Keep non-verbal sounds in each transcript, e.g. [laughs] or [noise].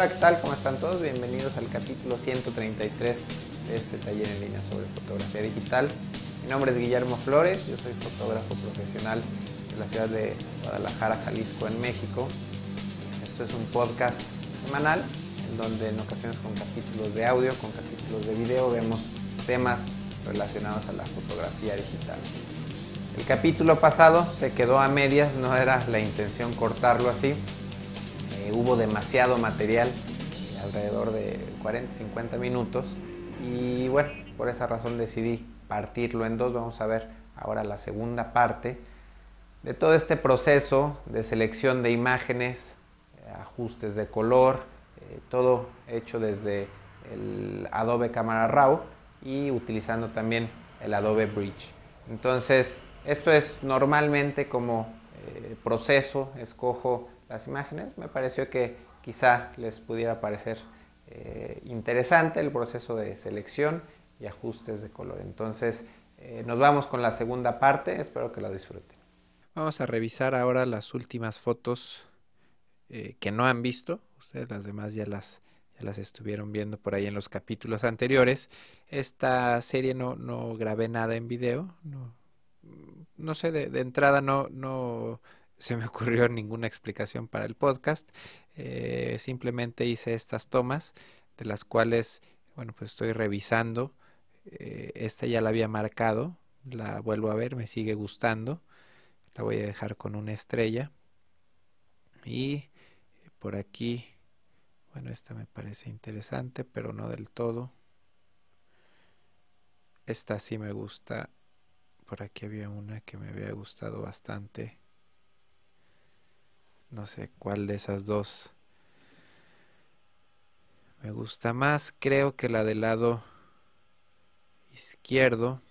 Hola, ¿qué tal? ¿Cómo están todos? Bienvenidos al capítulo 133 de este taller en línea sobre fotografía digital. Mi nombre es Guillermo Flores, yo soy fotógrafo profesional de la ciudad de Guadalajara, Jalisco, en México. Esto es un podcast semanal en donde en ocasiones con capítulos de audio, con capítulos de video, vemos temas relacionados a la fotografía digital. El capítulo pasado se quedó a medias, no era la intención cortarlo así, hubo demasiado material, alrededor de 40, 50 minutos. Y bueno, por esa razón decidí partirlo en dos. Vamos a ver ahora la segunda parte de todo este proceso de selección de imágenes, ajustes de color, eh, todo hecho desde el Adobe Camera Raw y utilizando también el Adobe Bridge. Entonces, esto es normalmente como eh, proceso, escojo las imágenes, me pareció que quizá les pudiera parecer eh, interesante el proceso de selección y ajustes de color. Entonces, eh, nos vamos con la segunda parte, espero que la disfruten. Vamos a revisar ahora las últimas fotos eh, que no han visto, ustedes las demás ya las, ya las estuvieron viendo por ahí en los capítulos anteriores. Esta serie no, no grabé nada en video, no, no sé, de, de entrada no, no se me [laughs] ocurrió ninguna explicación para el podcast. Eh, simplemente hice estas tomas de las cuales, bueno, pues estoy revisando. Eh, esta ya la había marcado, la vuelvo a ver, me sigue gustando. La voy a dejar con una estrella. Y por aquí, bueno, esta me parece interesante, pero no del todo. Esta sí me gusta. Por aquí había una que me había gustado bastante. No sé cuál de esas dos me gusta más. Creo que la del lado izquierdo.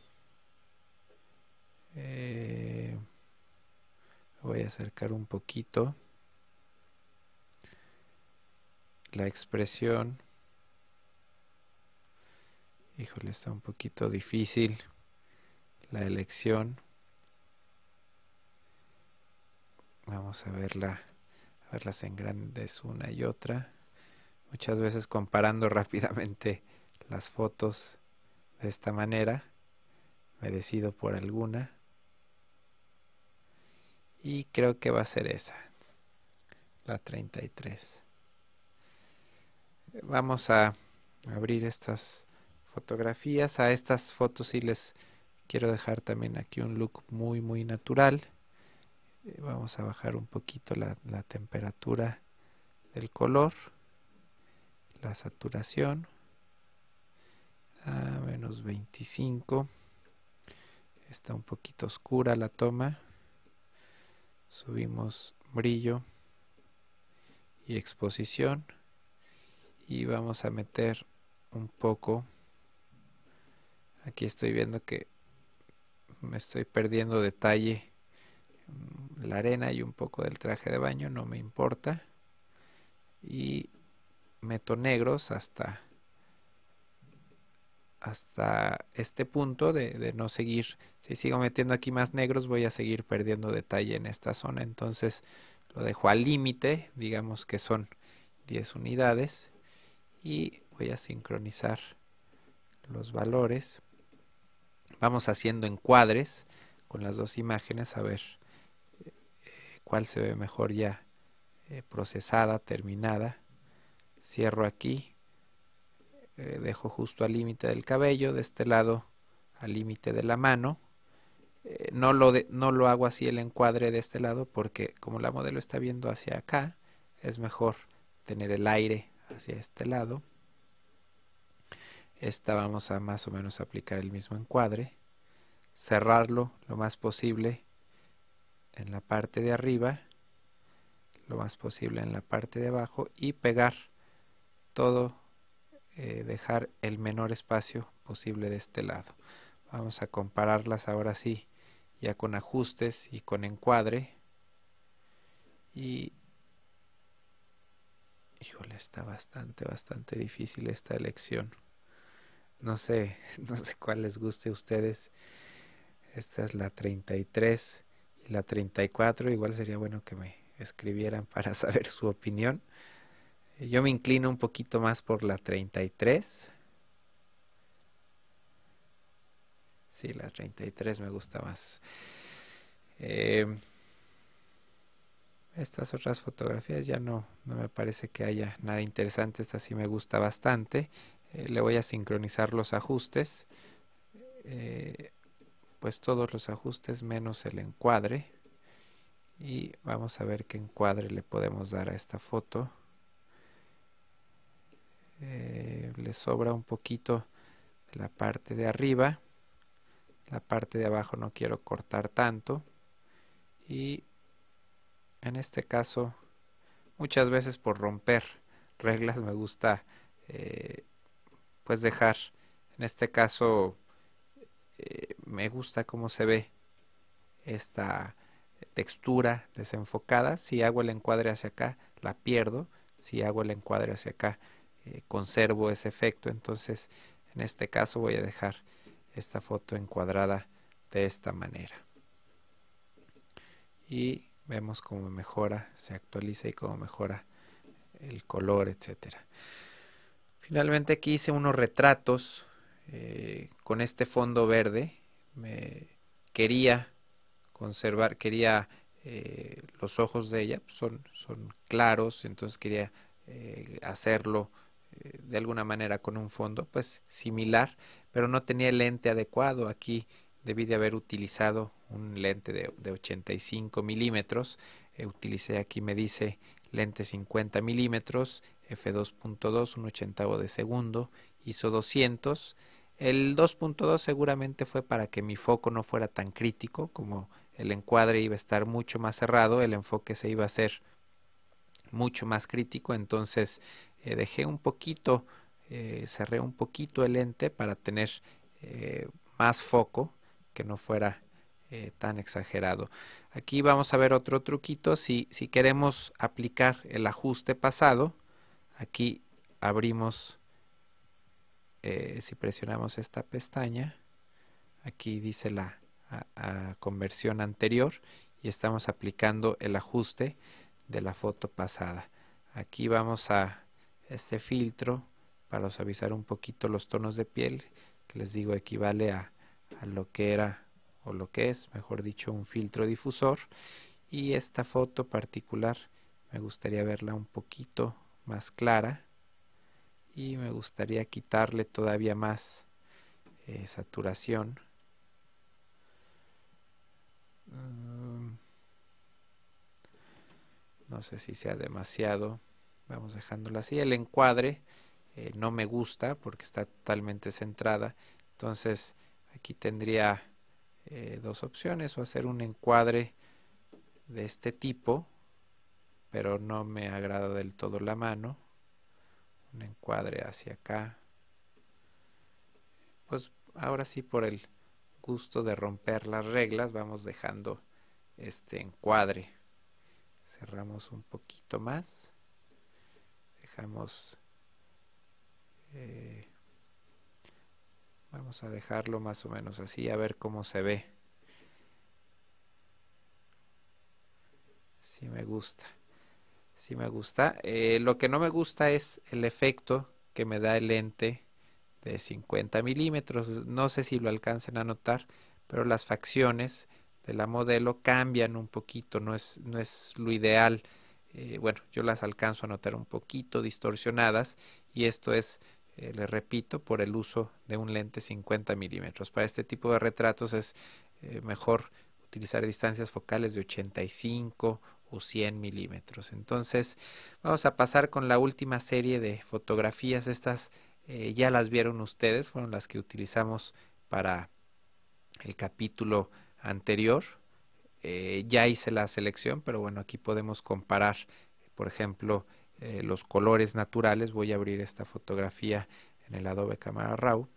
Eh, voy a acercar un poquito la expresión. Híjole, está un poquito difícil la elección. Vamos a verla verlas en grandes una y otra. Muchas veces comparando [laughs] rápidamente las fotos de esta manera, me decido por alguna. Y creo que va a ser esa, la 33. Vamos a abrir estas fotografías. A estas fotos sí les quiero dejar también aquí un look muy muy natural. Eh, vamos a bajar un poquito la, temperatura del color la saturación a menos 25 está un poquito oscura la toma subimos brillo y exposición y vamos a meter un poco aquí estoy viendo que me estoy perdiendo detalle la arena y un poco del traje de baño, no me importa. Y meto negros hasta hasta este punto de, de, no seguir. Si sigo metiendo aquí más negros voy a seguir perdiendo detalle en esta zona. Entonces lo dejo al límite digamos que son 10 unidades y voy a sincronizar los valores. Vamos haciendo encuadres con las dos imágenes a ver cuál se ve mejor ya eh, procesada, terminada. Cierro aquí, eh, dejo justo al límite del cabello, de este lado al límite de la mano. Eh, no, lo no lo hago así el encuadre de este lado porque como la modelo está viendo hacia acá, es mejor tener el aire hacia este lado. Esta vamos a más o menos aplicar el mismo encuadre, cerrarlo lo más posible en la parte de arriba, lo más posible en la parte de abajo y pegar todo, eh, dejar el menor espacio posible de este lado. Vamos a compararlas ahora sí, ya con ajustes y con encuadre. Y híjole, está bastante, bastante difícil esta elección. No sé, [laughs] no sé cuál les guste a ustedes. Esta es la 33 la 34, igual sería bueno que me escribieran [laughs] para saber su opinión. Yo me inclino un poquito más por la 33. Sí, la 33 me gusta más. Eh, estas otras fotografías ya no, no me parece que haya nada interesante. Esta sí me gusta bastante. Eh, le voy a sincronizar los ajustes. Eh, pues todos los ajustes menos el encuadre. Y vamos a ver qué encuadre le podemos dar a esta foto. le sobra un poquito la parte de arriba la parte de abajo no quiero cortar tanto y en este caso muchas veces por romper reglas me gusta eh, pues dejar en este caso eh, me gusta cómo se ve esta textura desenfocada si hago el encuadre hacia acá la pierdo si hago el encuadre hacia acá eh, conservo ese efecto entonces en este caso voy a dejar esta foto encuadrada de esta manera. Y vemos cómo mejora, se actualiza y cómo mejora el color, etcétera. Finalmente aquí hice unos retratos eh, con este fondo verde. Me quería conservar, quería eh, los ojos de ella son, son claros, entonces quería eh, hacerlo de alguna manera con un fondo pues similar pero no tenía el lente adecuado. Aquí debí de haber utilizado un lente de, de 85 milímetros. Eh, utilicé aquí, me dice, lente 50 milímetros, f2.2, un ochentavo de segundo, ISO 200. El 2.2 seguramente fue para que mi foco no fuera tan crítico, como el encuadre iba a estar mucho más cerrado, el enfoque se iba a hacer mucho más crítico, entonces eh, dejé un poquito eh, cerré un poquito el lente para tener eh, más foco que no fuera tan exagerado. Aquí vamos a ver otro truquito. Si queremos aplicar el ajuste pasado aquí abrimos si presionamos esta pestaña aquí dice la conversión anterior y estamos aplicando el ajuste de la foto pasada aquí vamos a este filtro para suavizar un poquito los tonos de piel, que les digo equivale a, a lo que era o lo que es, mejor dicho, un filtro difusor. Y esta foto particular me gustaría verla un poquito más clara y me gustaría quitarle todavía más eh, saturación. Mm, no sé si sea demasiado. Vamos dejándola así. El encuadre eh, no me gusta porque está totalmente centrada. Entonces aquí tendría eh, dos opciones o hacer un encuadre de este tipo, pero no me agrada del todo la mano. Un encuadre hacia acá. Pues ahora sí por el gusto de romper las reglas vamos dejando este encuadre. Cerramos un poquito más. Dejamos eh, vamos a dejarlo más o menos así, a ver cómo se ve. Si me gusta. Si me gusta. Eh, lo que no me gusta es el efecto que me da el lente de 50 milímetros. No sé si lo alcancen a notar, pero las facciones de la modelo cambian un poquito. No es, no es lo ideal. Eh, bueno, yo las alcanzo a notar un poquito distorsionadas y esto es eh, le repito, por el uso de un lente 50 milímetros. Para este tipo de retratos es eh, mejor utilizar distancias focales de 85 o 100 milímetros. Entonces vamos a pasar con la última serie de fotografías. Estas eh, ya las vieron ustedes, fueron las que utilizamos para el capítulo anterior. ya hice la selección, pero bueno, aquí podemos comparar, por ejemplo, eh, los colores naturales. Voy a abrir esta fotografía en el Adobe Camera Raw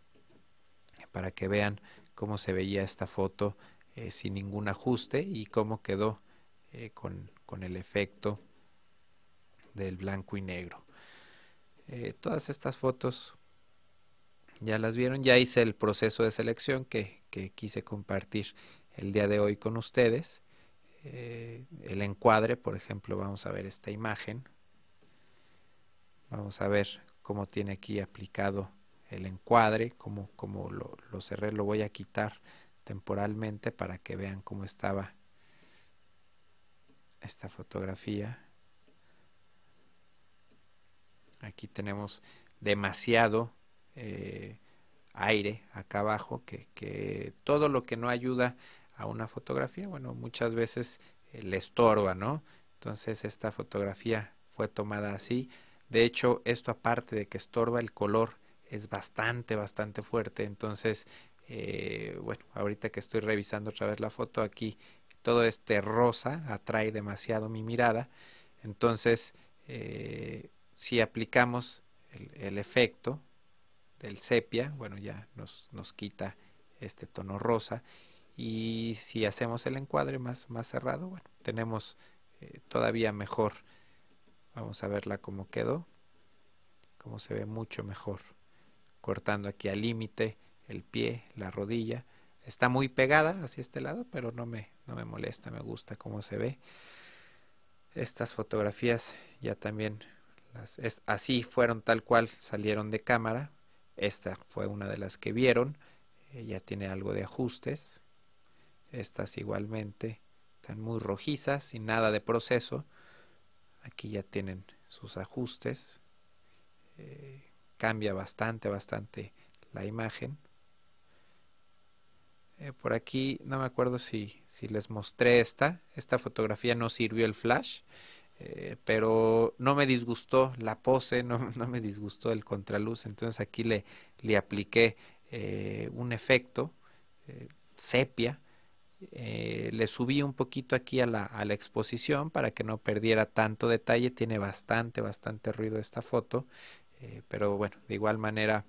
para que vean cómo se veía esta foto eh, sin ningún ajuste y cómo quedó eh, con, con, el efecto del blanco y negro. todas estas fotos ya las vieron, ya hice el proceso de selección que, que quise compartir el día de hoy con ustedes. el encuadre, por ejemplo, vamos a ver esta imagen Vamos a ver cómo tiene aquí aplicado el encuadre, cómo, cómo lo, lo cerré, lo voy a quitar temporalmente para que vean cómo estaba esta fotografía. Aquí tenemos demasiado eh, aire acá abajo, que, todo lo que no ayuda a una fotografía, bueno, muchas veces eh, le estorba, ¿no? Entonces esta fotografía fue tomada así. De hecho, esto aparte de que estorba el color es bastante, bastante fuerte. Entonces, eh, bueno, ahorita que estoy revisando otra vez la foto aquí, todo este rosa atrae demasiado mi mirada. Entonces, eh, si aplicamos el, efecto del sepia, bueno, ya nos, nos quita este tono rosa. Y si hacemos el encuadre más, más cerrado, bueno, tenemos eh, todavía mejor. Vamos a verla cómo quedó. Cómo se ve mucho mejor. Cortando aquí al límite el pie, la rodilla. Está muy pegada hacia este lado, pero no me, no me molesta, me gusta cómo se ve. Estas fotografías ya también las, así fueron tal cual salieron de cámara. Esta fue una de las que vieron. Eh, ya tiene algo de ajustes. Estas igualmente están muy rojizas, sin nada de proceso. Aquí ya tienen sus ajustes. Eh, cambia bastante, bastante la imagen. Eh, por aquí no me acuerdo si, si, les mostré esta. Esta fotografía no sirvió el flash, eh, pero no me disgustó la pose, no, [laughs] no, me disgustó el contraluz. Entonces aquí le, le apliqué eh, un efecto sepia. le subí un poquito aquí a la, a la exposición para que no perdiera tanto detalle. Tiene bastante, bastante ruido esta foto. pero bueno, de igual manera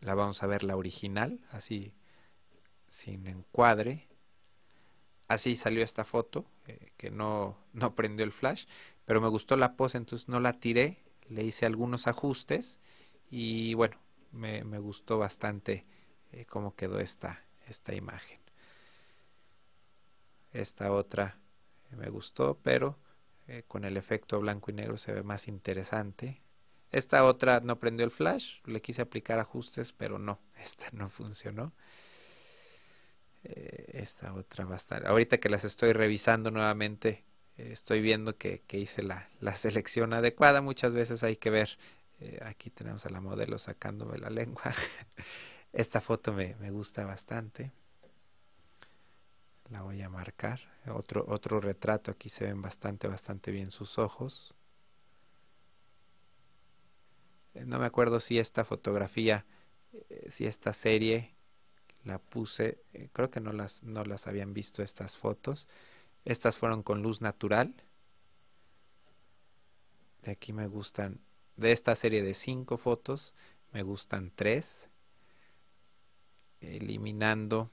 la vamos a ver la original, así sin encuadre. Así salió esta foto, eh, que no, no prendió el flash, pero me gustó la pose, entonces no la tiré, le hice algunos ajustes y bueno, me, gustó bastante eh, cómo quedó esta, esta imagen. Esta otra eh, me gustó, pero con el efecto blanco y negro se ve más interesante. Esta otra no prendió el flash, le quise aplicar ajustes, pero no, [laughs] esta no funcionó. Eh, esta otra va a estar. Ahorita que las estoy revisando nuevamente, eh, estoy viendo que, hice la, selección adecuada. Muchas veces hay que ver. Eh, aquí tenemos a la modelo sacándome la lengua. [laughs] Esta foto me, me, gusta bastante. La voy a marcar. Otro, otro retrato. Aquí se ven bastante, bastante bien sus ojos. No me acuerdo si esta fotografía, si esta serie la puse, eh, creo que no las, no las habían visto estas fotos. Estas fueron con luz natural. De aquí me gustan, de esta serie de cinco fotos, me gustan tres. Eliminando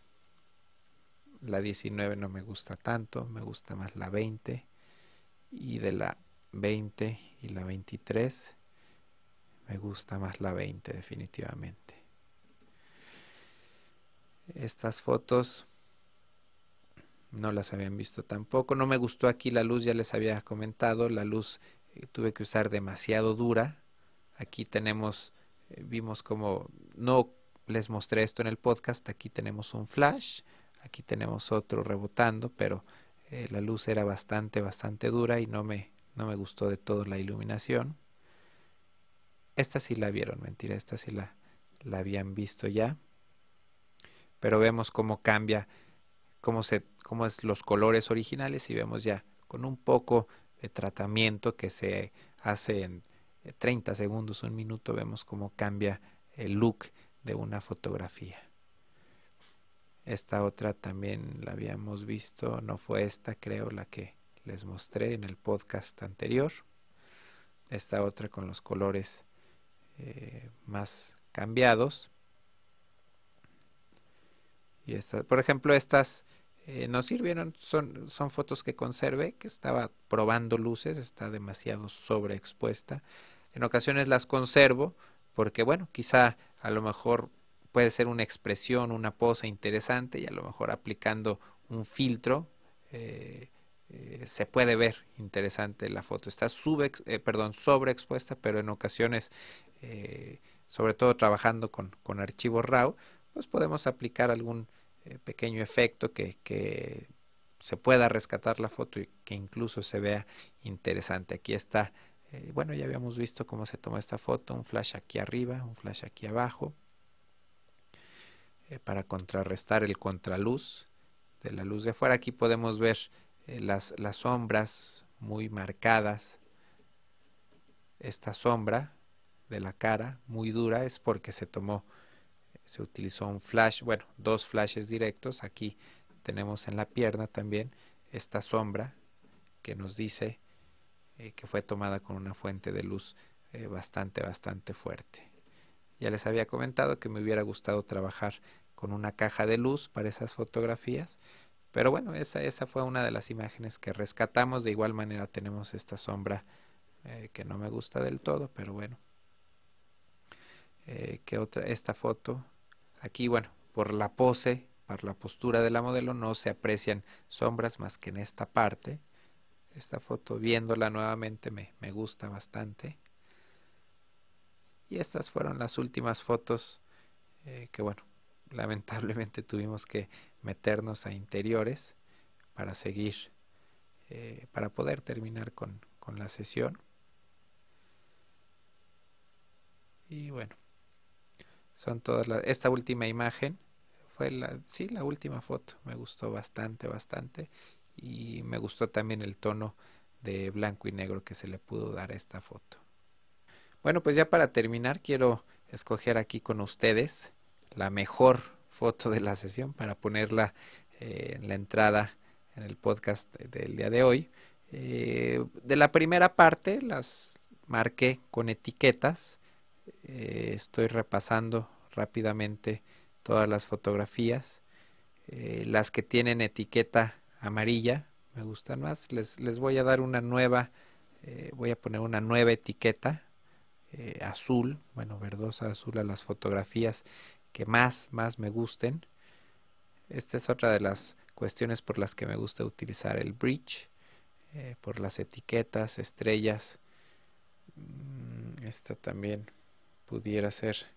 la 19 no me gusta tanto, me gusta más la 20. Y de la 20 y la 23 me gusta más la 20 definitivamente. Estas fotos no las habían visto tampoco. No me gustó aquí la luz, ya les había comentado. La luz eh, tuve que usar demasiado dura. Aquí tenemos, eh, vimos como, no les mostré esto en el podcast. Aquí tenemos un flash, aquí tenemos otro rebotando, pero eh, la luz era bastante, bastante dura y no me, no me gustó de todo la iluminación. Esta sí la vieron, mentira, esta sí la, la habían visto ya pero vemos cómo cambia, cómo, se, cómo es los colores originales y vemos ya con un poco de tratamiento que se hace en 30 segundos, un minuto, vemos cómo cambia el look de una fotografía. Esta otra también la habíamos visto, no fue esta creo la que les mostré en el podcast anterior. Esta otra con los colores eh, más cambiados por ejemplo, estas eh, no sirvieron, son, son fotos que conservé, que estaba probando luces, está demasiado sobreexpuesta. En ocasiones las conservo porque, bueno, quizá a lo mejor puede ser una expresión, una pose interesante y a lo mejor aplicando un filtro, eh, eh, se puede ver interesante la foto. Está sube, eh, perdón, sobreexpuesta, pero en ocasiones, eh, sobre todo trabajando con, con archivos RAW, pues podemos aplicar algún pequeño efecto que, se pueda rescatar la foto y que incluso se vea interesante. Aquí está, bueno, ya habíamos visto cómo se toma esta foto, un flash aquí arriba, un flash aquí abajo, para contrarrestar el contraluz de la luz de afuera. Aquí podemos ver eh, las sombras muy marcadas. Esta sombra de la cara muy dura es porque se tomó, se utilizó un flash, bueno, dos flashes directos. Aquí tenemos en la pierna también esta sombra que nos dice eh, que fue tomada con una fuente de luz eh, bastante, bastante fuerte. Ya les había comentado que me hubiera gustado trabajar con una caja de luz para esas fotografías pero bueno, esa, esa fue una de las imágenes que rescatamos. De igual manera tenemos esta sombra eh, que no me gusta del todo, pero bueno. Que otra, esta foto. Aquí, bueno, por la pose, por la postura de la modelo, no se aprecian sombras más que en esta parte. Esta foto, viéndola nuevamente, me, me gusta bastante. Y estas fueron las últimas fotos eh, que, bueno, [laughs] lamentablemente tuvimos que meternos a interiores para seguir, eh, para poder terminar con, con, la sesión. Y bueno, son todas las, esta última imagen fue la, sí, la última foto, me gustó bastante, bastante y me gustó también el tono de blanco y negro que se le pudo dar a esta foto. Bueno, pues ya para terminar quiero escoger aquí con ustedes la mejor foto de la sesión para ponerla eh, en la entrada en el podcast del día de hoy. Eh, de la primera parte las marqué con etiquetas. Eh, estoy repasando rápidamente todas las fotografías. las que tienen etiqueta amarilla me gustan más. Les, les voy a dar una nueva, voy a poner una nueva etiqueta azul, bueno, verdosa azul a las fotografías que más, más me gusten. Esta es otra de las cuestiones por las que me gusta utilizar el bridge, eh, por las etiquetas, estrellas. Mm, esta también pudiera ser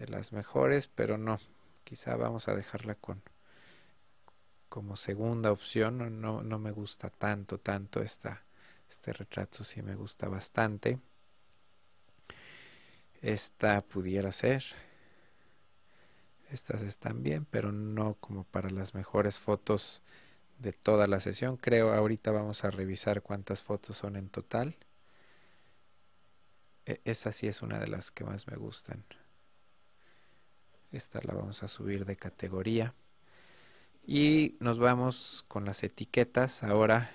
de las mejores, pero no, quizá vamos a dejarla con como segunda opción. No, no me gusta tanto, tanto esta, este retrato, sí me gusta bastante. Esta pudiera ser. Estas están bien, pero no como para las mejores fotos de toda la sesión. Creo ahorita vamos a revisar cuántas fotos son en total. E, esa sí es una de las que más me gustan. Esta la vamos a subir de categoría. Y nos vamos con las etiquetas. Ahora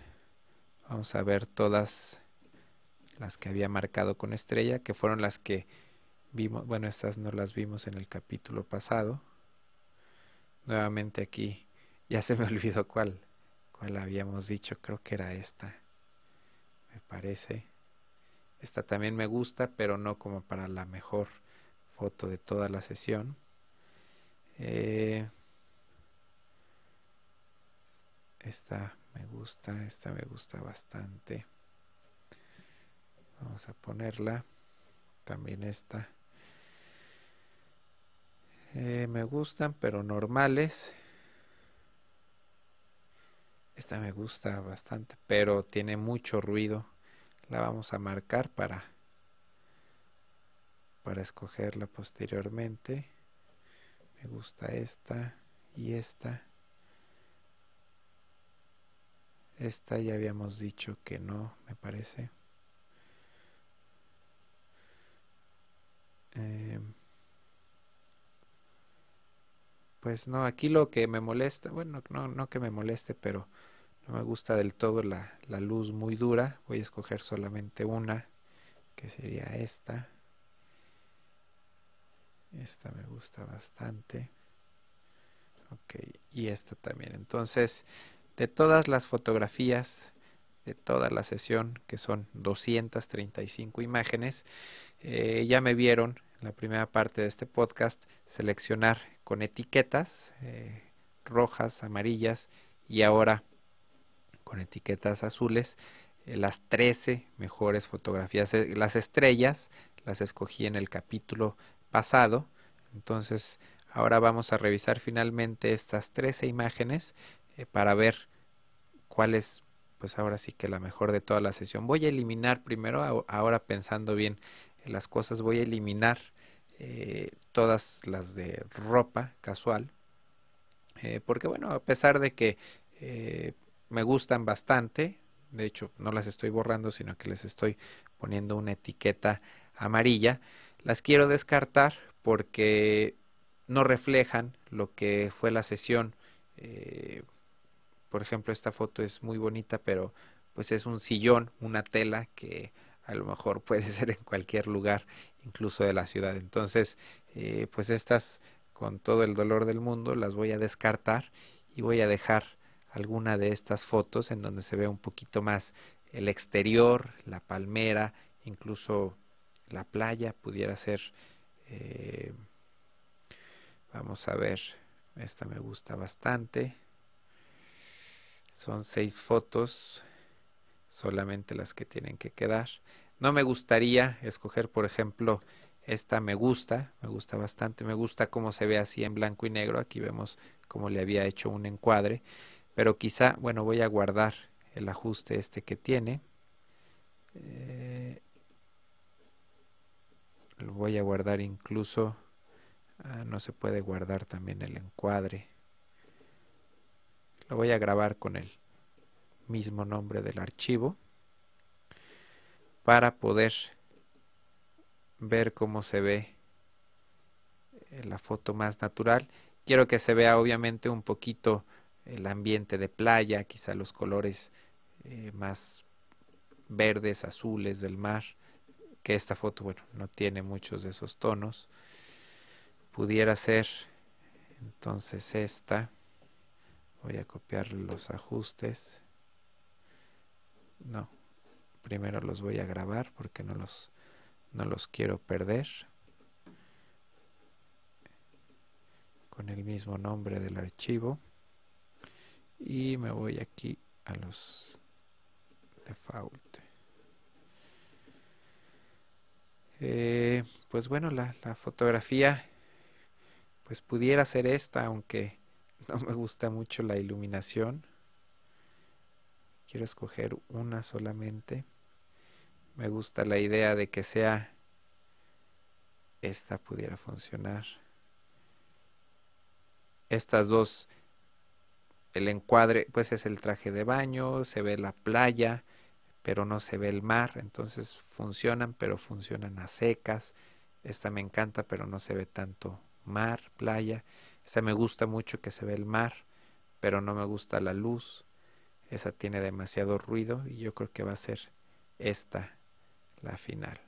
vamos a ver todas las que había marcado con estrella, que fueron las que vimos. Bueno, estas no las vimos en el capítulo pasado nuevamente aquí. [laughs] Ya se me olvidó cuál, cuál habíamos dicho. Creo que era esta. Me parece. Esta también me gusta, pero no como para la mejor foto de toda la sesión. Eh, esta me gusta, esta me gusta bastante. Vamos a ponerla. También esta. Eh, me gustan, pero normales. Esta me gusta bastante, pero tiene mucho ruido. La vamos a marcar para para escogerla posteriormente. Me gusta esta y esta. Esta ya habíamos dicho que no, me parece. Eh, pues no, aquí lo que me molesta, bueno, no, no que me moleste, pero no me gusta del todo la, la luz muy dura. Voy a escoger solamente una, que sería esta. Esta me gusta bastante. Ok, y esta también. Entonces, de todas las fotografías de toda la sesión, que son 235 imágenes, eh, ya me vieron en la primera parte de este podcast seleccionar con etiquetas eh, rojas, amarillas y ahora con etiquetas azules eh, las 13 mejores fotografías. Eh, las estrellas las escogí en el capítulo pasado. Entonces ahora vamos a revisar finalmente estas 13 imágenes eh, para ver cuál es pues ahora sí que la mejor de toda la sesión. Voy a eliminar primero, ahora pensando bien en las cosas, voy a eliminar todas las de ropa casual. porque bueno, a pesar de que me gustan bastante, de hecho no las estoy borrando, sino que les estoy poniendo una etiqueta amarilla, las quiero descartar porque no reflejan lo que fue la sesión. Eh, por ejemplo, esta foto es muy bonita, pero pues es un sillón, una tela que a lo mejor [laughs] puede ser en cualquier lugar, incluso de la ciudad. Entonces, eh, pues estas, con todo el dolor del mundo, las voy a descartar y voy a dejar alguna de estas fotos en donde se ve un poquito más el exterior, la palmera, incluso la playa pudiera ser. Eh, vamos a ver, esta me gusta bastante. Son seis fotos, solamente las que tienen que quedar. No me gustaría escoger, por ejemplo, esta me gusta, me gusta bastante, me gusta cómo se ve así en blanco y negro. Aquí vemos cómo le había hecho un encuadre pero quizá, bueno, voy a guardar el ajuste este que tiene. Eh, lo voy a guardar incluso, ah, no se puede guardar también el encuadre. Lo voy a grabar con el mismo nombre del archivo para poder ver cómo se ve eh, la foto más natural. Quiero que se vea obviamente un poquito el ambiente de playa, quizá los colores eh, más verdes, azules del mar, que esta foto, bueno, no tiene muchos de esos tonos. Pudiera ser entonces esta. Voy a copiar los ajustes. No, primero los voy a grabar porque no los, no los quiero perder. Con el mismo nombre del archivo y me voy aquí a los default. Eh, pues bueno la, la, fotografía pues pudiera ser esta aunque no me gusta mucho la iluminación. Quiero escoger una solamente. Me gusta la idea de que sea esta pudiera funcionar. Estas dos el encuadre pues es el traje de baño, se ve la playa, pero no se ve el mar, entonces funcionan, pero funcionan a secas. Esta me encanta, pero no se ve tanto mar, playa. Esta me gusta mucho que se ve el mar, pero no me gusta la luz. Esa tiene demasiado ruido y yo creo que va a ser esta la final.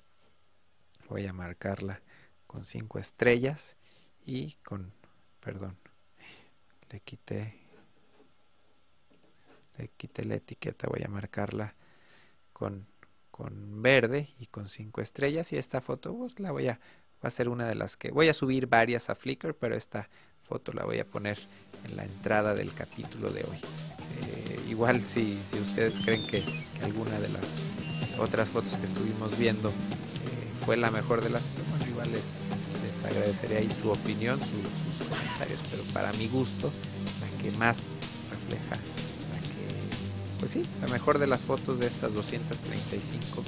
Voy a marcarla con cinco estrellas y con, perdón, le quité quité la etiqueta, voy a marcarla con, con verde y con cinco estrellas y esta foto pues, la voy a, va a ser una de las que voy a subir varias a Flickr, pero esta foto la voy a poner en la entrada del capítulo de hoy. Eh, igual si, si, ustedes creen que, alguna de las otras fotos que estuvimos viendo eh, fue la mejor de las bueno, igual les, les agradecería ahí su opinión, sus comentarios, pero para mi gusto, la que más refleja pues sí, la mejor de las fotos de estas 235 eh,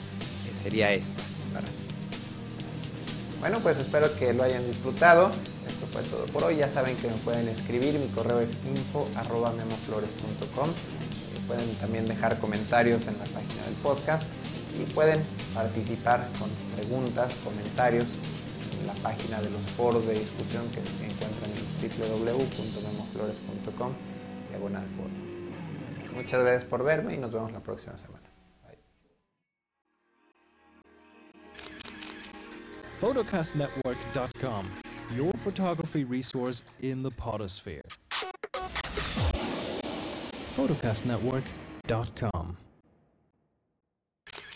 sería esta. Bueno, pues espero que lo hayan disfrutado. Esto fue todo por hoy. Ya saben que me pueden escribir. Mi correo es info.memoflores.com. Eh, pueden también dejar comentarios en la página del podcast y pueden participar con preguntas, comentarios en la página de los foros de discusión que se encuentran en www.memoflores.com diagonal foro. Muchas gracias por verme y nos vemos la próxima semana. Bye. Photocastnetwork.com, your photography resource in the potosphere. Photocastnetwork.com